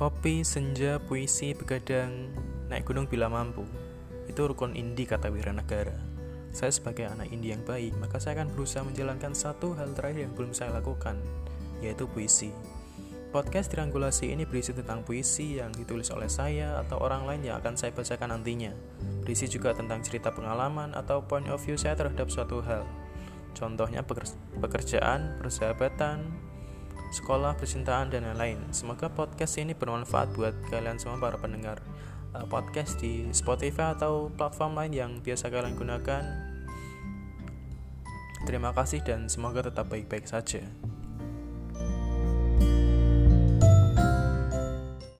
Kopi, senja, puisi, begadang, naik gunung bila mampu. Itu rukun indi kata Wiranegara. Saya sebagai anak indi yang baik, maka saya akan berusaha menjalankan satu hal terakhir yang belum saya lakukan, yaitu puisi. Podcast Triangulasi ini berisi tentang puisi yang ditulis oleh saya atau orang lain yang akan saya bacakan nantinya. Berisi juga tentang cerita pengalaman atau point of view saya terhadap suatu hal. Contohnya pekerjaan, persahabatan, sekolah, percintaan, dan lain-lain. Semoga podcast ini bermanfaat buat kalian semua para pendengar uh, podcast di Spotify atau platform lain yang biasa kalian gunakan. Terima kasih dan semoga tetap baik-baik saja.